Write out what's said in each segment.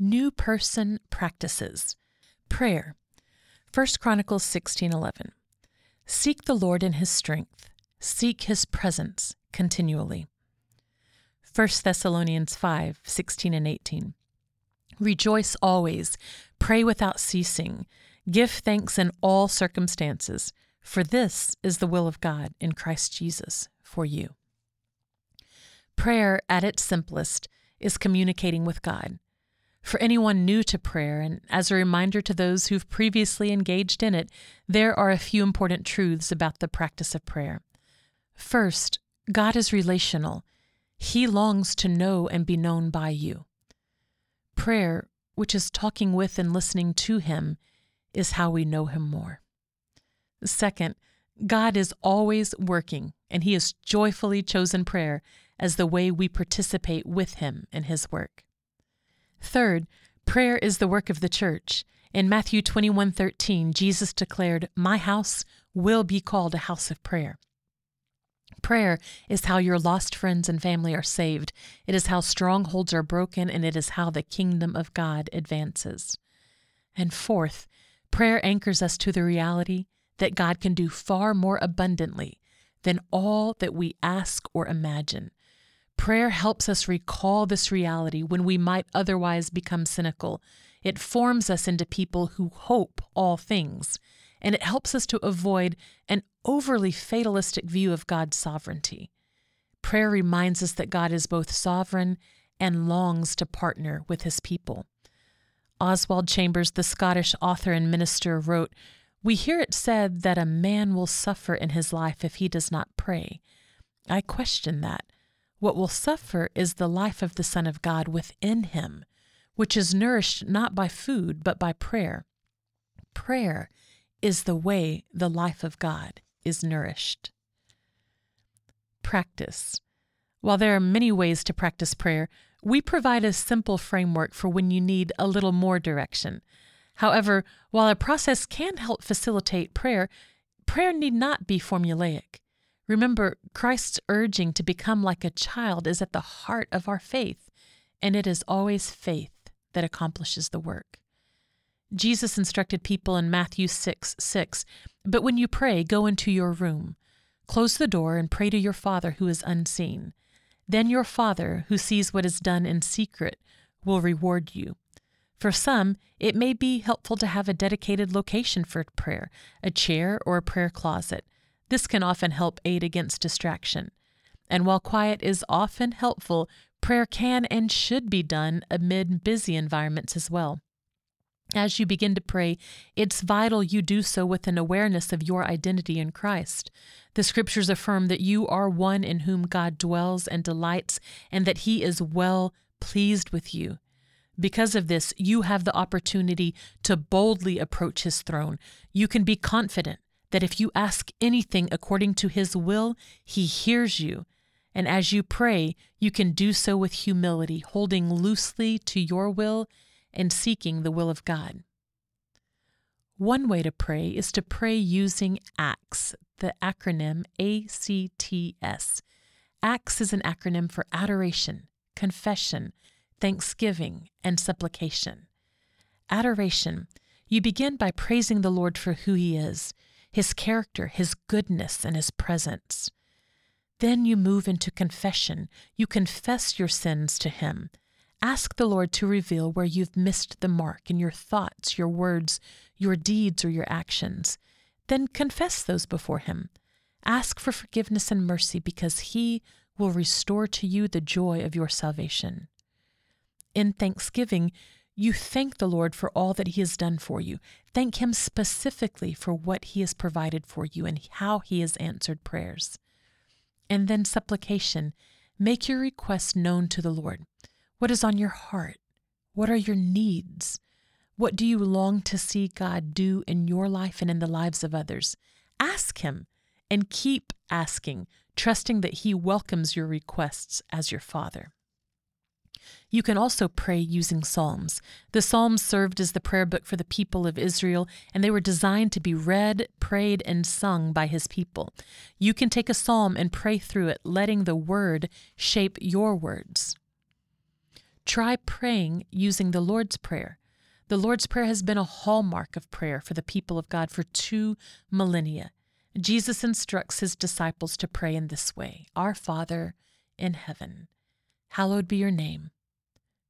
New person practices. Prayer. 1 Chronicles 16:11. Seek the Lord in his strength. Seek his presence continually. 1 Thessalonians 5:16 and 18. Rejoice always, pray without ceasing, give thanks in all circumstances, for this is the will of God in Christ Jesus for you. Prayer, at its simplest, is communicating with God. For anyone new to prayer, and as a reminder to those who've previously engaged in it, there are a few important truths about the practice of prayer. First, God is relational. He longs to know and be known by you. Prayer, which is talking with and listening to Him, is how we know Him more. Second, God is always working, and He has joyfully chosen prayer as the way we participate with Him in His work. Third, prayer is the work of the church. In Matthew 21:13, Jesus declared, "My house will be called a house of prayer." Prayer is how your lost friends and family are saved. It is how strongholds are broken, and it is how the kingdom of God advances. And fourth, prayer anchors us to the reality that God can do far more abundantly than all that we ask or imagine. Prayer helps us recall this reality when we might otherwise become cynical. It forms us into people who hope all things, and it helps us to avoid an overly fatalistic view of God's sovereignty. Prayer reminds us that God is both sovereign and longs to partner with his people. Oswald Chambers, the Scottish author and minister, wrote, We hear it said that a man will suffer in his life if he does not pray. I question that. What will suffer is the life of the Son of God within him, which is nourished not by food, but by prayer. Prayer is the way the life of God is nourished. Practice. While there are many ways to practice prayer, we provide a simple framework for when you need a little more direction. However, while a process can help facilitate prayer, prayer need not be formulaic. Remember, Christ's urging to become like a child is at the heart of our faith, and it is always faith that accomplishes the work. Jesus instructed people in Matthew 6 6, But when you pray, go into your room, close the door, and pray to your Father who is unseen. Then your Father, who sees what is done in secret, will reward you. For some, it may be helpful to have a dedicated location for prayer, a chair or a prayer closet. This can often help aid against distraction. And while quiet is often helpful, prayer can and should be done amid busy environments as well. As you begin to pray, it's vital you do so with an awareness of your identity in Christ. The scriptures affirm that you are one in whom God dwells and delights, and that He is well pleased with you. Because of this, you have the opportunity to boldly approach His throne. You can be confident that if you ask anything according to His will, He hears you. And as you pray, you can do so with humility, holding loosely to your will and seeking the will of God. One way to pray is to pray using ACTS, the acronym ACTS. ACTS is an acronym for adoration, confession, thanksgiving, and supplication. Adoration. You begin by praising the Lord for who He is his character, his goodness, and his presence. Then you move into confession. You confess your sins to him. Ask the Lord to reveal where you've missed the mark in your thoughts, your words, your deeds, or your actions. Then confess those before him. Ask for forgiveness and mercy because he will restore to you the joy of your salvation. In thanksgiving, you thank the Lord for all that He has done for you. Thank Him specifically for what He has provided for you and how He has answered prayers. And then supplication. Make your requests known to the Lord. What is on your heart? What are your needs? What do you long to see God do in your life and in the lives of others? Ask Him and keep asking, trusting that He welcomes your requests as your Father. You can also pray using Psalms. The Psalms served as the prayer book for the people of Israel, and they were designed to be read, prayed, and sung by his people. You can take a psalm and pray through it, letting the word shape your words. Try praying using the Lord's Prayer. The Lord's Prayer has been a hallmark of prayer for the people of God for two millennia. Jesus instructs his disciples to pray in this way Our Father in heaven, hallowed be your name.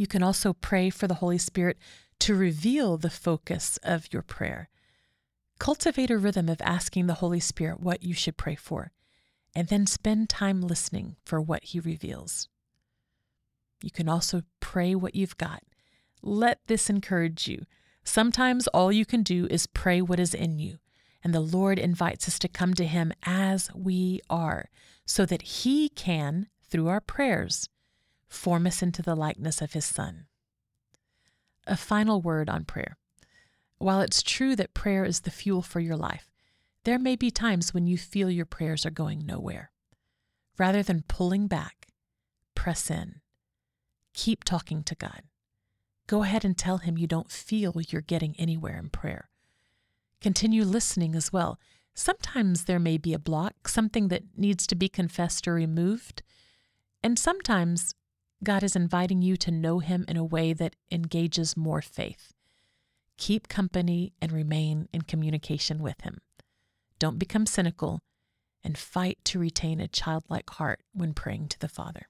You can also pray for the Holy Spirit to reveal the focus of your prayer. Cultivate a rhythm of asking the Holy Spirit what you should pray for, and then spend time listening for what He reveals. You can also pray what you've got. Let this encourage you. Sometimes all you can do is pray what is in you, and the Lord invites us to come to Him as we are, so that He can, through our prayers, form us into the likeness of His Son. A final word on prayer. While it's true that prayer is the fuel for your life, there may be times when you feel your prayers are going nowhere. Rather than pulling back, press in. Keep talking to God. Go ahead and tell Him you don't feel you're getting anywhere in prayer. Continue listening as well. Sometimes there may be a block, something that needs to be confessed or removed. And sometimes God is inviting you to know Him in a way that engages more faith. Keep company and remain in communication with Him. Don't become cynical and fight to retain a childlike heart when praying to the Father.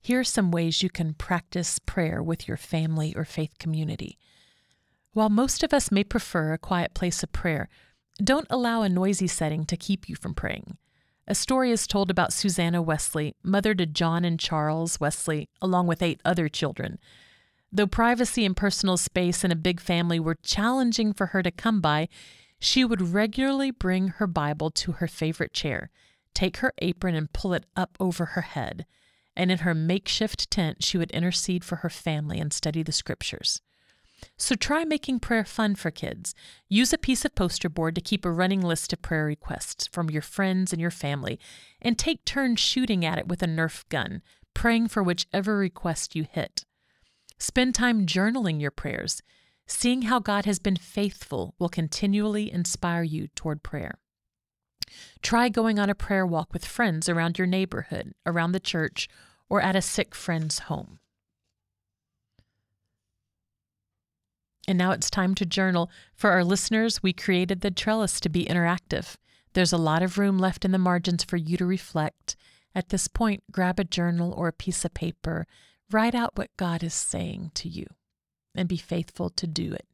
Here are some ways you can practice prayer with your family or faith community. While most of us may prefer a quiet place of prayer, don't allow a noisy setting to keep you from praying. A story is told about Susanna Wesley, mother to John and Charles Wesley, along with eight other children. Though privacy and personal space in a big family were challenging for her to come by, she would regularly bring her Bible to her favorite chair, take her apron and pull it up over her head, and in her makeshift tent she would intercede for her family and study the scriptures. So try making prayer fun for kids. Use a piece of poster board to keep a running list of prayer requests from your friends and your family, and take turns shooting at it with a Nerf gun, praying for whichever request you hit. Spend time journaling your prayers. Seeing how God has been faithful will continually inspire you toward prayer. Try going on a prayer walk with friends around your neighborhood, around the church, or at a sick friend's home. And now it's time to journal. For our listeners, we created the trellis to be interactive. There's a lot of room left in the margins for you to reflect. At this point, grab a journal or a piece of paper, write out what God is saying to you, and be faithful to do it.